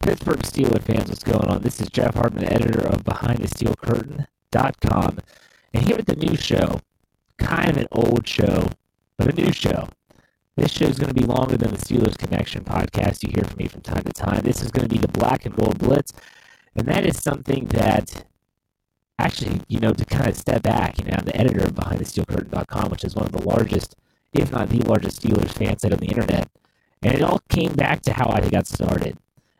Pittsburgh Steelers fans, what's going on? This is Jeff Hartman, editor of BehindTheSteelCurtain.com. And here at the new show, kind of an old show, but a new show. This show is going to be longer than the Steelers Connection podcast you hear from me from time to time. This is going to be the Black and Gold Blitz. And that is something that actually, you know, to kind of step back, you know, I'm the editor of BehindTheSteelCurtain.com, which is one of the largest, if not the largest Steelers fan site on the internet. And it all came back to how I got started.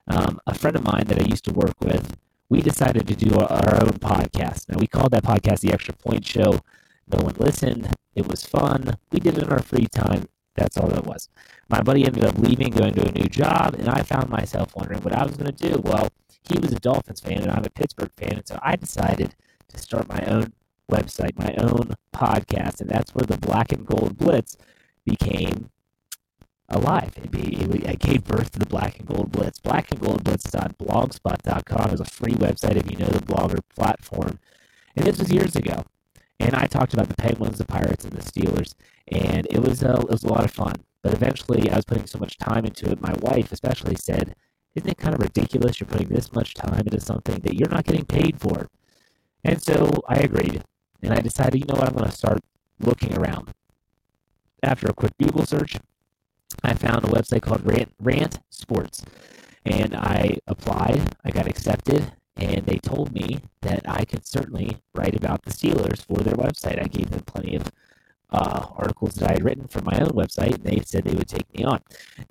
Um, a friend of mine that I used to work with, we decided to do our own podcast. Now, we called that podcast The Extra Point Show. No one listened. It was fun. We did it in our free time. That's all that was. My buddy ended up leaving, going to a new job, and I found myself wondering what I was going to do. Well, he was a Dolphins fan, and I'm a Pittsburgh fan, and so I decided to start my own website, my own podcast, and that's where the Black and Gold Blitz became alive. It, it, it, gave birth to the Black and Gold Blitz. Black and Gold Blitz.blogspot.com is a free website if you know the blogger platform. And this was years ago. And I talked about the Penguins, the Pirates, and the Steelers. And it was, uh, it was a lot of fun. But eventually, I was putting so much time into it. My wife, especially, said, Isn't it kind of ridiculous you're putting this much time into something that you're not getting paid for? And so I agreed. And I decided, you know what, I'm going to start looking around. After a quick Google search, I found a website called Rant, Rant Sports, and I applied. I got accepted, and they told me that I could certainly write about the Steelers for their website. I gave them plenty of uh, articles that I had written for my own website, and they said they would take me on.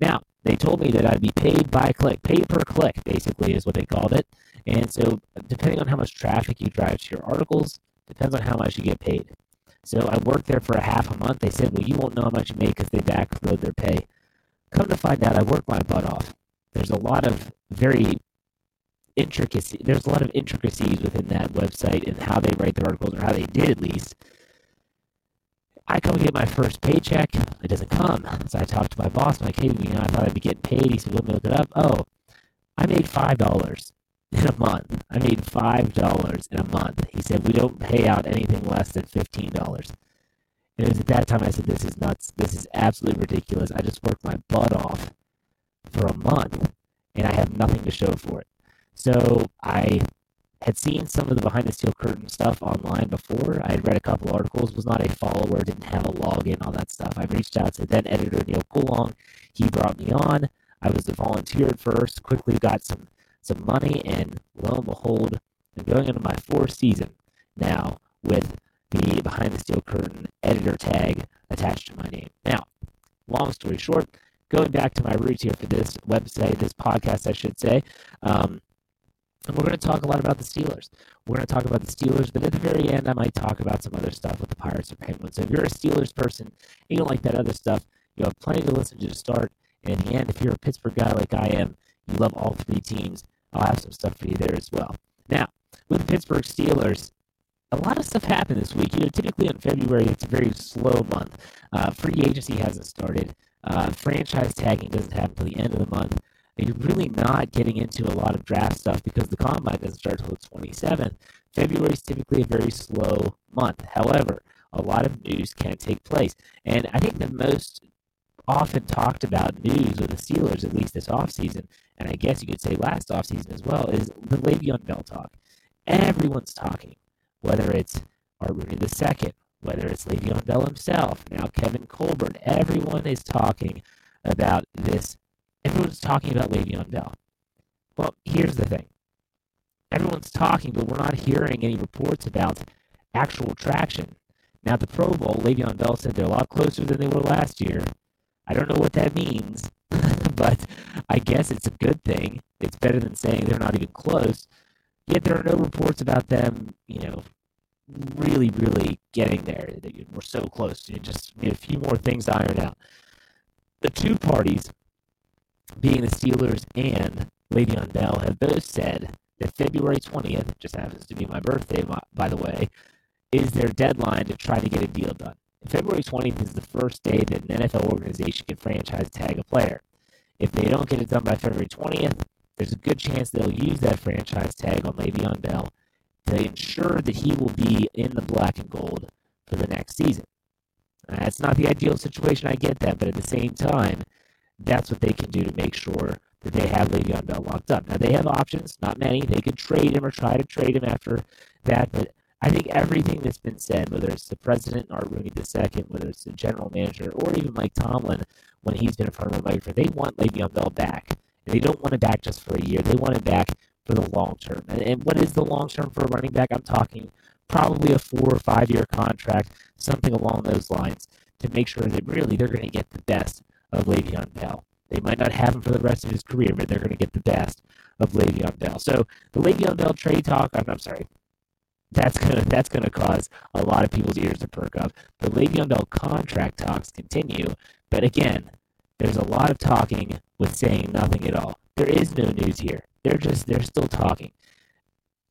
Now, they told me that I'd be paid by click, paid per click, basically, is what they called it. And so, depending on how much traffic you drive to your articles, depends on how much you get paid. So I worked there for a half a month. They said, well, you won't know how much you make because they backload their pay. Come to find out, I work my butt off. There's a lot of very intricacy. There's a lot of intricacies within that website and how they write their articles, or how they did at least. I come get my first paycheck. It doesn't come. So I talked to my boss. I'm like, hey, you know, I thought I'd be getting paid. He said, let me look it up. Oh, I made five dollars in a month. I made five dollars in a month. He said we don't pay out anything less than fifteen dollars. It was at that time I said, "This is nuts. This is absolutely ridiculous. I just worked my butt off for a month, and I have nothing to show for it." So I had seen some of the behind the steel curtain stuff online before. I had read a couple articles, was not a follower, didn't have a login, all that stuff. I reached out to then editor Neal Coolong. He brought me on. I was a volunteer at first, quickly got some some money, and lo and behold, I'm going into my fourth season now with the behind the steel curtain editor tag attached to my name. Now, long story short, going back to my roots here for this website, this podcast, I should say. Um, and we're going to talk a lot about the Steelers. We're going to talk about the Steelers, but at the very end, I might talk about some other stuff with the Pirates or Penguins. So if you're a Steelers person and you don't like that other stuff, you have plenty to listen to to start. And in the end, if you're a Pittsburgh guy like I am, you love all three teams, I'll have some stuff for you there as well. Now, with the Pittsburgh Steelers, a lot of stuff happened this week. You know, typically in February, it's a very slow month. Uh, free agency hasn't started. Uh, franchise tagging doesn't happen until the end of the month you're really not getting into a lot of draft stuff because the combine doesn't start until the 27th. February is typically a very slow month. However, a lot of news can take place. And I think the most often talked about news with the Steelers, at least this offseason, and I guess you could say last offseason as well, is the Le'Veon Bell talk. Everyone's talking, whether it's Art Rooney II, whether it's Le'Veon Bell himself, now Kevin Colbert. Everyone is talking about this Everyone's talking about Le'Veon Bell. Well, here's the thing. Everyone's talking, but we're not hearing any reports about actual traction. Now, the Pro Bowl, Le'Veon Bell said they're a lot closer than they were last year. I don't know what that means, but I guess it's a good thing. It's better than saying they're not even close. Yet there are no reports about them, you know, really, really getting there. We're so close. You just need a few more things to iron out. The two parties being the Steelers and Le'Veon Bell have both said that February 20th, just happens to be my birthday, by the way, is their deadline to try to get a deal done. February 20th is the first day that an NFL organization can franchise tag a player. If they don't get it done by February 20th, there's a good chance they'll use that franchise tag on Le'Veon Bell to ensure that he will be in the black and gold for the next season. That's not the ideal situation, I get that, but at the same time, that's what they can do to make sure that they have Le'Veon Bell locked up. Now they have options, not many. They could trade him or try to trade him after that, but I think everything that's been said, whether it's the president, Art Rooney II, whether it's the general manager, or even Mike Tomlin, when he's been in front of a microphone, they want Le'Veon Bell back. They don't want him back just for a year. They want him back for the long term. And, and what is the long term for a running back? I'm talking probably a four or five year contract, something along those lines, to make sure that really they're going to get the best of Le'Veon Bell. They might not have him for the rest of his career, but they're going to get the best of Le'Veon Bell. So the Le'Veon Bell trade talk, I'm, I'm sorry, that's gonna that's gonna cause a lot of people's ears to perk up. The Le'Veon Bell contract talks continue, but again, there's a lot of talking with saying nothing at all. There is no news here. They're just they're still talking.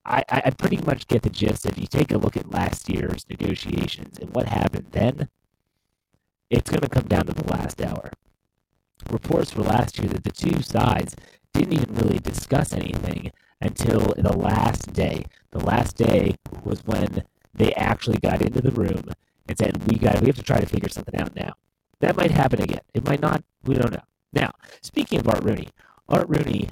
I, I pretty much get the gist. If you take a look at last year's negotiations and what happened then, it's going to come down to the last hour. Reports were last year that the two sides didn't even really discuss anything until the last day. The last day was when they actually got into the room and said, "We got, we have to try to figure something out now." That might happen again. It might not. We don't know. Now, speaking of Art Rooney, Art Rooney,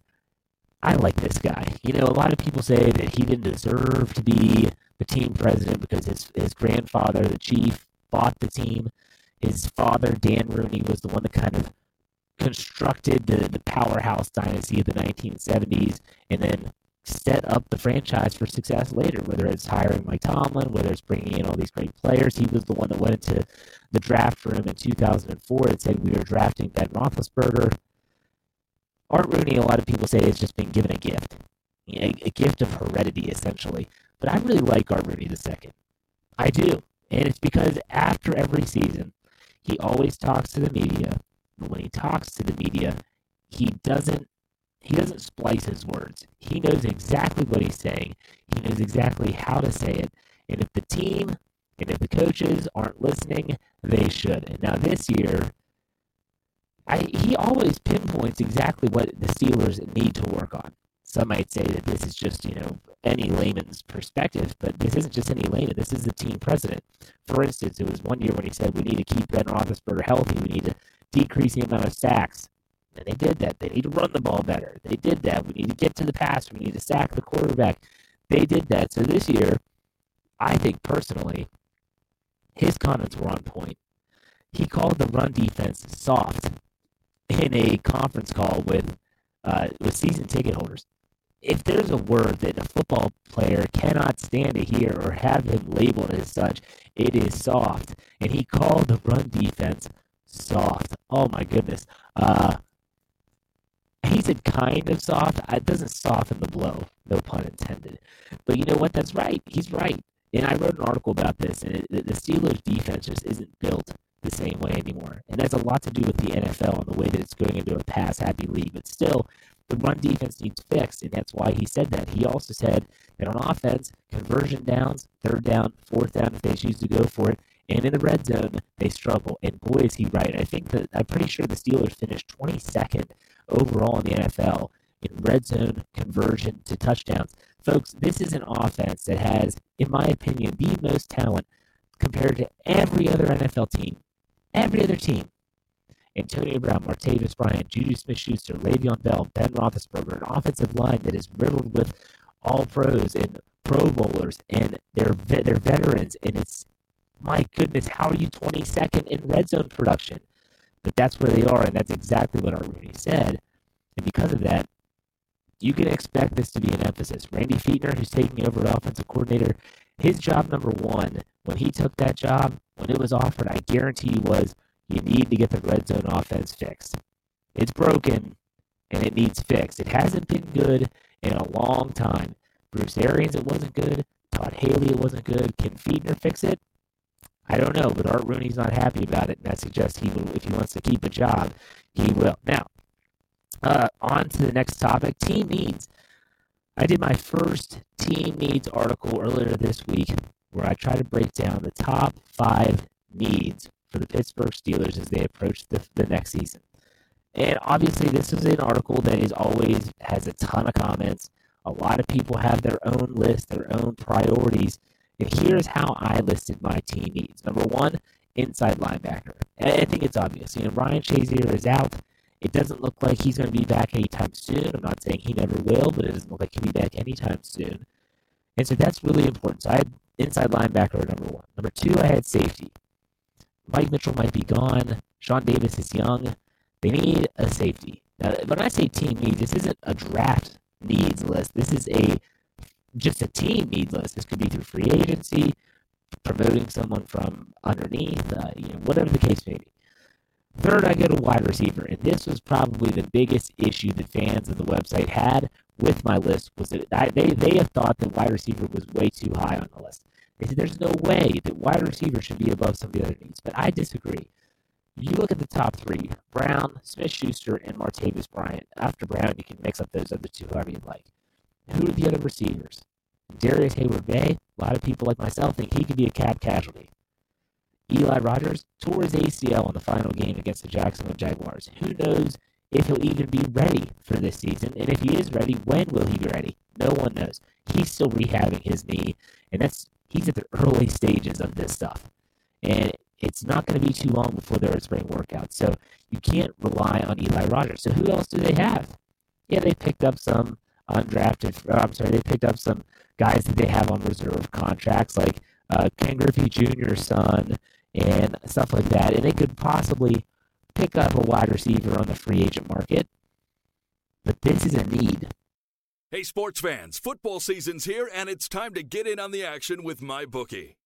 I like this guy. You know, a lot of people say that he didn't deserve to be the team president because his his grandfather, the chief, bought the team his father, Dan Rooney, was the one that kind of constructed the, the powerhouse dynasty of the 1970s and then set up the franchise for success later, whether it's hiring Mike Tomlin, whether it's bringing in all these great players. He was the one that went into the draft room in 2004 and said we were drafting Ben Roethlisberger. Art Rooney, a lot of people say, has just been given a gift, a, a gift of heredity, essentially. But I really like Art Rooney II. I do. And it's because after every season, he always talks to the media, but when he talks to the media, he doesn't he doesn't splice his words. He knows exactly what he's saying. He knows exactly how to say it. And if the team and if the coaches aren't listening, they should. And now this year, I, he always pinpoints exactly what the Steelers need to work on. Some might say that this is just, you know, any layman's perspective, but this isn't just any layman. This is the team president. For instance, it was one year when he said, we need to keep Ben Roethlisberger healthy. We need to decrease the amount of sacks. And they did that. They need to run the ball better. They did that. We need to get to the pass. We need to sack the quarterback. They did that. So this year, I think personally, his comments were on point. He called the run defense soft in a conference call with uh, with season ticket holders. If there's a word that a football player cannot stand to hear or have him labeled as such, it is soft. And he called the run defense soft. Oh my goodness. Uh, he said kind of soft. It doesn't soften the blow, no pun intended. But you know what? That's right. He's right. And I wrote an article about this, and it, the Steelers' defense just isn't built the same way anymore. And that's a lot to do with the NFL and the way that it's going into a pass happy league. But still, the run defense needs fixed, and that's why he said that. He also said that on offense, conversion downs, third down, fourth down, if they choose to go for it, and in the red zone, they struggle. And boy, is he right. I think that I'm pretty sure the Steelers finished 22nd overall in the NFL in red zone conversion to touchdowns. Folks, this is an offense that has, in my opinion, the most talent compared to every other NFL team. Every other team. Antonio Brown, Martavis Bryant, Juju Smith Schuster, Le'Veon Bell, Ben Roethlisberger, an offensive line that is riddled with all pros and pro bowlers and they're, they're veterans. And it's, my goodness, how are you 22nd in red zone production? But that's where they are, and that's exactly what Art Rooney said. And because of that, you can expect this to be an emphasis. Randy Fichtner, who's taking over as offensive coordinator, his job number one when he took that job, when it was offered, I guarantee you was you need to get the red zone offense fixed. It's broken and it needs fixed. It hasn't been good in a long time. Bruce Arians, it wasn't good. Todd Haley, it wasn't good. Can Fichtner fix it? I don't know, but Art Rooney's not happy about it, and that suggests he will, if he wants to keep a job, he will. Now, uh, on to the next topic team needs. I did my first team needs article earlier this week where I try to break down the top five needs for the Pittsburgh Steelers as they approach the, the next season. And obviously, this is an article that is always has a ton of comments. A lot of people have their own list, their own priorities. And here's how I listed my team needs. Number one, inside linebacker. I think it's obvious. You know, Ryan Shazier is out. It doesn't look like he's going to be back anytime soon. I'm not saying he never will, but it doesn't look like he'll be back anytime soon. And so that's really important. So I had inside linebacker number one. Number two, I had safety. Mike Mitchell might be gone. Sean Davis is young. They need a safety. Now, when I say team needs, this isn't a draft needs list. This is a just a team needs list. This could be through free agency, promoting someone from underneath, uh, you know, whatever the case may be. Third, I go to wide receiver, and this was probably the biggest issue that fans of the website had with my list. Was that I, they they have thought that wide receiver was way too high on the list. They said there's no way that wide receiver should be above some of the other needs, but I disagree. You look at the top three: Brown, Smith Schuster, and Martavis Bryant. After Brown, you can mix up those other two however you like. Who are the other receivers? Darrius Heyward-Bey, a lot of people like myself think he could be a cap casualty. Eli Rogers tore his ACL in the final game against the Jacksonville Jaguars. Who knows if he'll even be ready for this season? And if he is ready, when will he be ready? No one knows. He's still rehabbing his knee, and that's he's at the early stages of this stuff. And it's not going to be too long before there are spring workouts. So you can't rely on Eli Rogers. So who else do they have? Yeah, they picked up some undrafted. I'm sorry, they picked up some guys that they have on reserve contracts, like uh, Ken Griffey Jr.'s son and stuff like that. And they could possibly pick up a wide receiver on the free agent market. But this is a need. Hey, sports fans, football season's here, and it's time to get in on the action with MyBookie.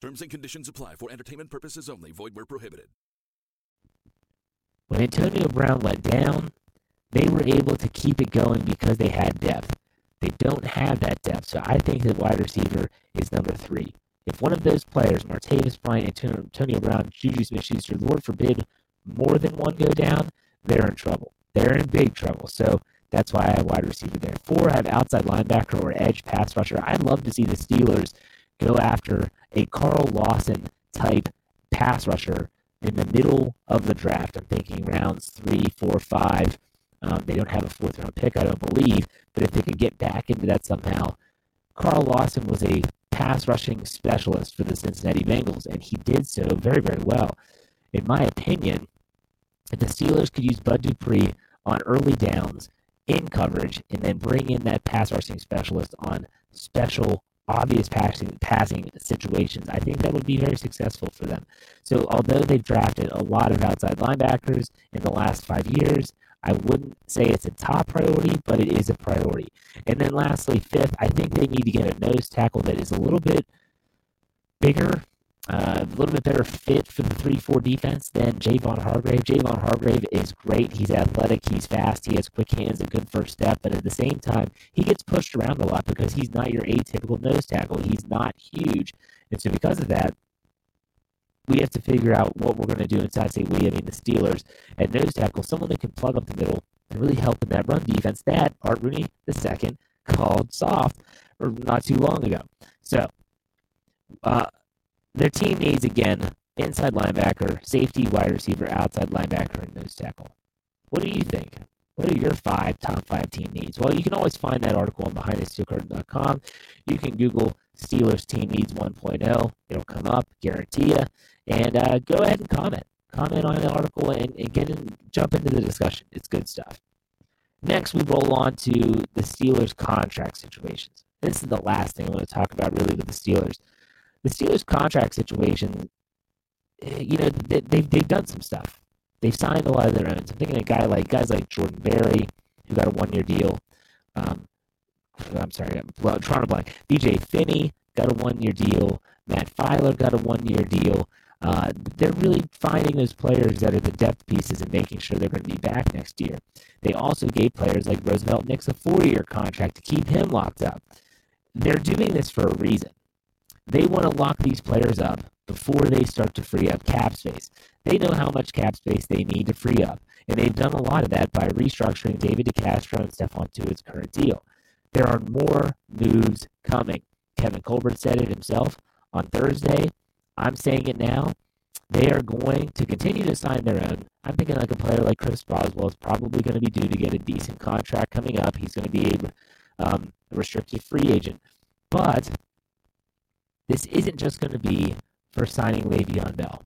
Terms and conditions apply for entertainment purposes only, void where prohibited. When Antonio Brown let down, they were able to keep it going because they had depth. They don't have that depth, so I think the wide receiver is number three. If one of those players, Martavis Bryant, Antonio Brown, Juju Smith-Schuster, Lord forbid, more than one go down, they're in trouble. They're in big trouble. So that's why I have wide receiver there. Four, I have outside linebacker or edge pass rusher. I'd love to see the Steelers go after a Carl Lawson type pass rusher in the middle of the draft. I'm thinking rounds three, four, five. Um, they don't have a fourth round pick, I don't believe, but if they could get back into that somehow, Carl Lawson was a pass rushing specialist for the Cincinnati Bengals, and he did so very, very well. In my opinion, if the Steelers could use Bud Dupree on early downs in coverage and then bring in that pass rushing specialist on special obvious passing passing situations, I think that would be very successful for them. So although they've drafted a lot of outside linebackers in the last five years, I wouldn't say it's a top priority, but it is a priority. And then lastly, fifth, I think they need to get a nose tackle that is a little bit bigger, uh, a little bit better fit for the 3 4 defense than Javon Hargrave. Javon Hargrave is great. He's athletic, he's fast, he has quick hands, a good first step, but at the same time, he gets pushed around a lot because he's not your atypical nose tackle. He's not huge. And so, because of that, we have to figure out what we're going to do inside St. Louis. I mean, the Steelers at nose tackle, someone that can plug up the middle and really help in that run defense that Art Rooney II called soft or not too long ago. So, uh, their team needs again inside linebacker, safety, wide receiver, outside linebacker, and nose tackle. What do you think? What are your five top five team needs? Well, you can always find that article on behindthesteelcurtain.com. You can Google Steelers team needs 1.0. It'll come up, guarantee you. And uh, go ahead and comment. Comment on the article and, and get in, jump into the discussion. It's good stuff. Next, we roll on to the Steelers contract situations. This is the last thing I want to talk about really with the Steelers. The Steelers contract situation, eh, you know, they, they've, they've done some stuff. They've signed a lot of their own. So I'm thinking of guy like guys like Jordan Berry, who got a one year deal. Um, I'm sorry, I'm trying to blank. BJ Finney got a one year deal. Matt Feiler got a one year deal. Uh, they're really finding those players that are the depth pieces and making sure they're going to be back next year. They also gave players like Roosevelt Nix a four year contract to keep him locked up. They're doing this for a reason. They want to lock these players up before they start to free up cap space. They know how much cap space they need to free up, and they've done a lot of that by restructuring David DeCastro and Stephon Tuitt's current deal. There are more moves coming. Kevin Colbert said it himself on Thursday. I'm saying it now. They are going to continue to sign their own. I'm thinking like a player like Chris Boswell is probably going to be due to get a decent contract coming up. He's going to be a, um, a restricted free agent. But this isn't just going to be for signing Le'Veon Bell.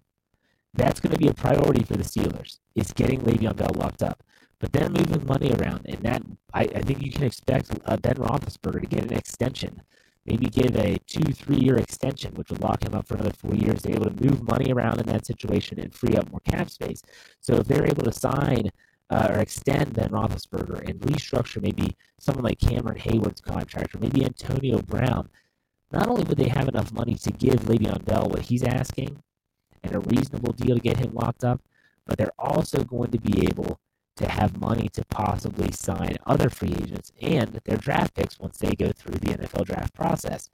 That's going to be a priority for the Steelers. It's getting Le'Veon Bell locked up, but then moving money around, and that I, I think you can expect uh, Ben Roethlisberger to get an extension, maybe give a two, three year extension, which would lock him up for another four years. They're able to move money around in that situation and free up more cap space. So if they're able to sign uh, or extend Ben Roethlisberger and restructure maybe someone like Cameron Heyward's contract or maybe Antonio Brown, not only would they have enough money to give Le'Veon Bell what he's asking and a reasonable deal to get him locked up, but they're also going to be able to have money to possibly sign other free agents and their draft picks once they go through the NFL draft process.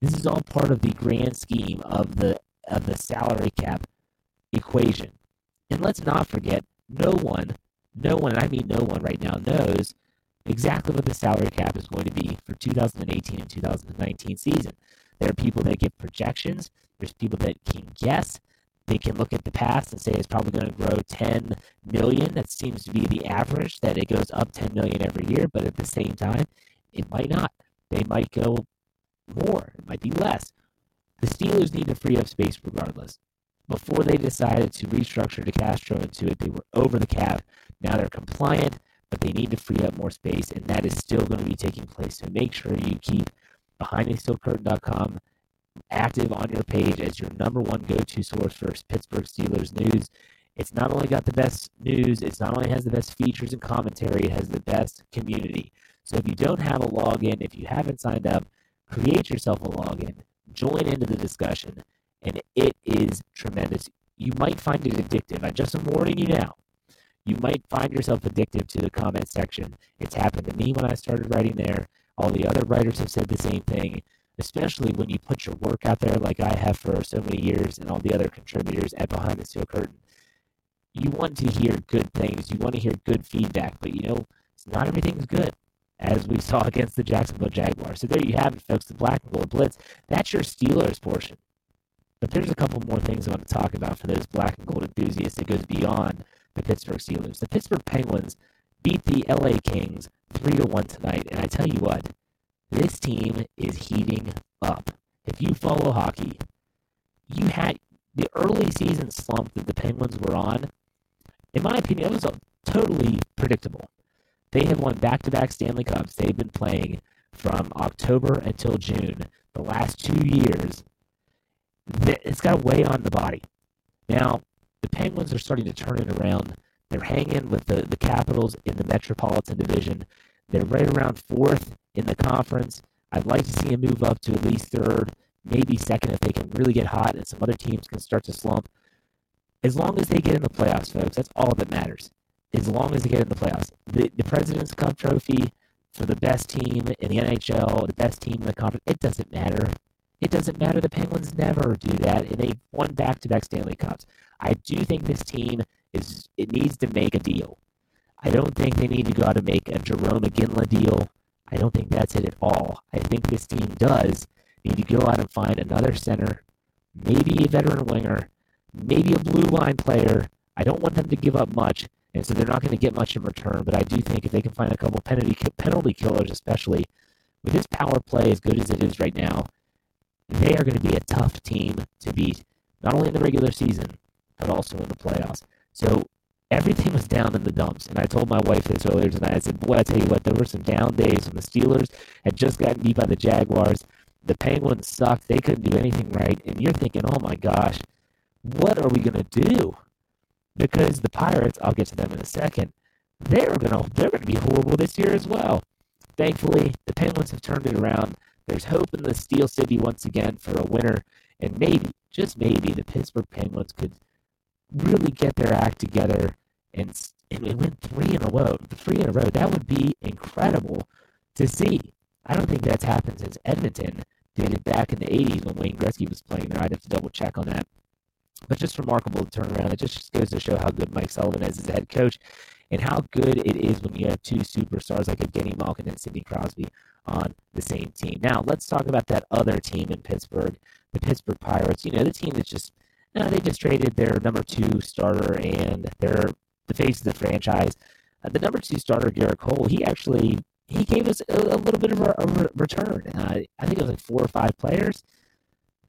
This is all part of the grand scheme of the of the salary cap equation. And let's not forget, no one, no one, and I mean no one right now knows exactly what the salary cap is going to be for 2018 and 2019 season. There are people that give projections. There's people that can guess. They can look at the past and say it's probably going to grow 10 million. That seems to be the average, that it goes up 10 million every year. But at the same time, it might not. They might go more. It might be less. The Steelers need to free up space regardless. Before they decided to restructure DeCastro and Tuitt, they were over the cap. Now they're compliant but they need to free up more space, and that is still going to be taking place. So make sure you keep behindthesteelcurtain.com active on your page as your number one go-to source for Pittsburgh Steelers news. It's not only got the best news, it's not only has the best features and commentary, it has the best community. So if you don't have a login, if you haven't signed up, create yourself a login, join into the discussion, and it is tremendous. You might find it addictive. I just am warning you now. You might find yourself addictive to the comment section. It's happened to me when I started writing there. All the other writers have said the same thing, especially when you put your work out there like I have for so many years and all the other contributors at Behind the Steel Curtain. You want to hear good things. You want to hear good feedback, but you know, not everything's good, as we saw against the Jacksonville Jaguars. So there you have it, folks, the Black and Gold Blitz. That's your Steelers portion. But there's a couple more things I want to talk about for those black and gold enthusiasts that goes beyond the Pittsburgh Steelers. The Pittsburgh Penguins beat the LA Kings 3 to 1 tonight, and I tell you what, this team is heating up. If you follow hockey, you had the early season slump that the Penguins were on. In my opinion, it was totally predictable. They have won back to back Stanley Cups. They've been playing from October until June. The last two years, it's got to weigh on the body. Now, the Penguins are starting to turn it around. They're hanging with the, the Capitals in the Metropolitan Division. They're right around fourth in the conference. I'd like to see them move up to at least third, maybe second if they can really get hot and some other teams can start to slump. As long as they get in the playoffs, folks, that's all that matters. As long as they get in the playoffs. The, the President's Cup trophy for the best team in the NHL, the best team in the conference, it doesn't matter. It doesn't matter. The Penguins never do that, and they've won back-to-back Stanley Cups. I do think this team is it needs to make a deal. I don't think they need to go out and make a Jarome Iginla deal. I don't think that's it at all. I think this team does need to go out and find another center, maybe a veteran winger, maybe a blue line player. I don't want them to give up much, and so they're not going to get much in return. But I do think if they can find a couple penalty penalty killers, especially with this power play as good as it is right now, they are going to be a tough team to beat, not only in the regular season, but also in the playoffs. So everything was down in the dumps. And I told my wife this earlier tonight. I said, Boy, I tell you what, there were some down days when the Steelers had just gotten beat by the Jaguars. The Penguins sucked. They couldn't do anything right. And you're thinking, oh my gosh, what are we going to do? Because the Pirates, I'll get to them in a second, they're going to they're to be horrible this year as well. Thankfully, the Penguins have turned it around. There's hope in the Steel City once again for a winner, and maybe, just maybe, the Pittsburgh Penguins could really get their act together and, and win three in a row. Three in a row. That would be incredible to see. I don't think that's happened since Edmonton did it back in the 80s when Wayne Gretzky was playing there. I'd have to double check on that. But just remarkable to turn around. It just goes to show how good Mike Sullivan is as head coach and how good it is when you have two superstars like Evgeny Malkin and Sidney Crosby on the same team. Now, let's talk about that other team in Pittsburgh, the Pittsburgh Pirates. You know, the team that's just, uh, they just traded their number two starter and they're the face of the franchise. Uh, the number two starter, Gerrit Cole, he actually he gave us a, a little bit of a, a return. Uh, I think it was like four or five players.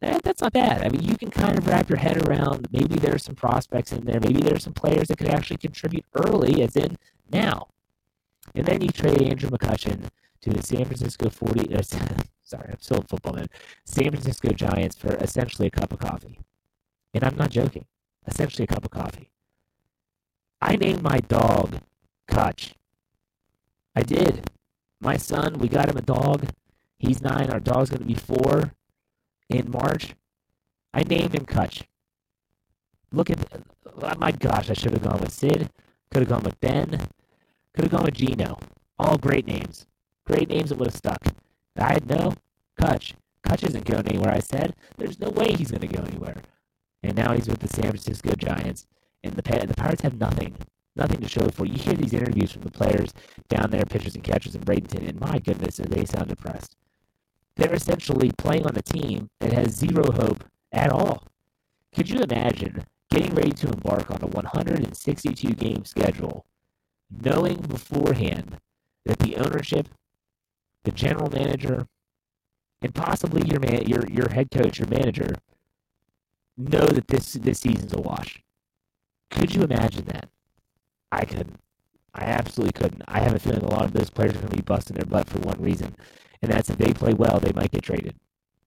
Eh, that's not bad. I mean, you can kind of wrap your head around maybe there's some prospects in there. Maybe there's some players that could actually contribute early, as in now. And then you trade Andrew McCutchen to the San Francisco 40. Uh, sorry, I'm still a football man. San Francisco Giants for essentially a cup of coffee. And I'm not joking. Essentially a cup of coffee. I named my dog Kutch. I did. My son, we got him a dog. He's nine. Our dog's going to be four in March. I named him Kutch. Look at, oh my gosh, I should have gone with Sid. Could have gone with Ben. Could have gone with Gino. All great names. Great names that would have stuck. I had no Kutch. Kutch isn't going anywhere. I said there's no way he's going to go anywhere. And now he's with the San Francisco Giants, and the the Pirates have nothing, nothing to show for. You hear these interviews from the players down there, pitchers and catchers in Bradenton, and my goodness, they sound depressed. They're essentially playing on a team that has zero hope at all. Could you imagine getting ready to embark on a 162 game schedule, knowing beforehand that the ownership the general manager, and possibly your man, your your head coach, your manager, know that this this season's a wash. Could you imagine that? I couldn't. I absolutely couldn't. I have a feeling a lot of those players are going to be busting their butt for one reason, and that's if they play well, they might get traded.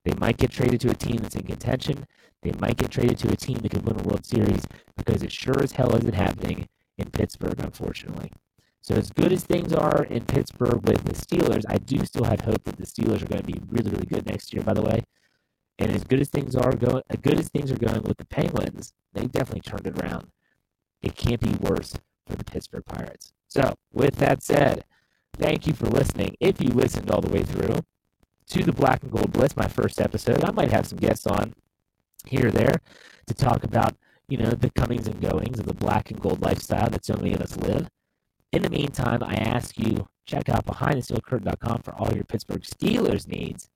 They might get traded to a team that's in contention. They might get traded to a team that could win a World Series because it sure as hell isn't happening in Pittsburgh, unfortunately. So as good as things are in Pittsburgh with the Steelers, I do still have hope that the Steelers are going to be really, really good next year. By the way, and as good as things are going, as good as things are going with the Penguins, they definitely turned it around. It can't be worse for the Pittsburgh Pirates. So, with that said, thank you for listening. If you listened all the way through to the Black and Gold Blitz, my first episode, I might have some guests on here or there to talk about, you know, the comings and goings of the black and gold lifestyle that so many of us live. In the meantime, I ask you check out behindthesteelcurtain.com for all your Pittsburgh Steelers needs.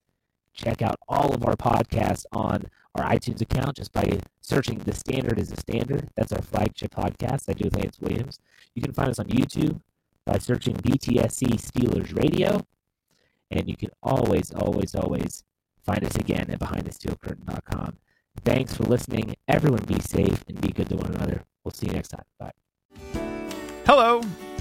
Check out all of our podcasts on our iTunes account just by searching The Standard is a Standard. That's our flagship podcast I do with Lance Williams. You can find us on YouTube by searching BTSC Steelers Radio. And you can always, always, always find us again at BehindTheSteelCurtain.com. Thanks for listening. Everyone be safe and be good to one another. We'll see you next time. Bye. Hello,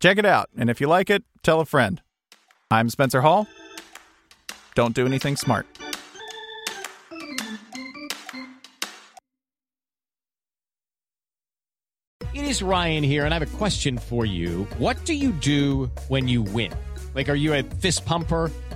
Check it out, and if you like it, tell a friend. I'm Spencer Hall. Don't do anything smart. It is Ryan here, and I have a question for you. What do you do when you win? Like, are you a fist pumper?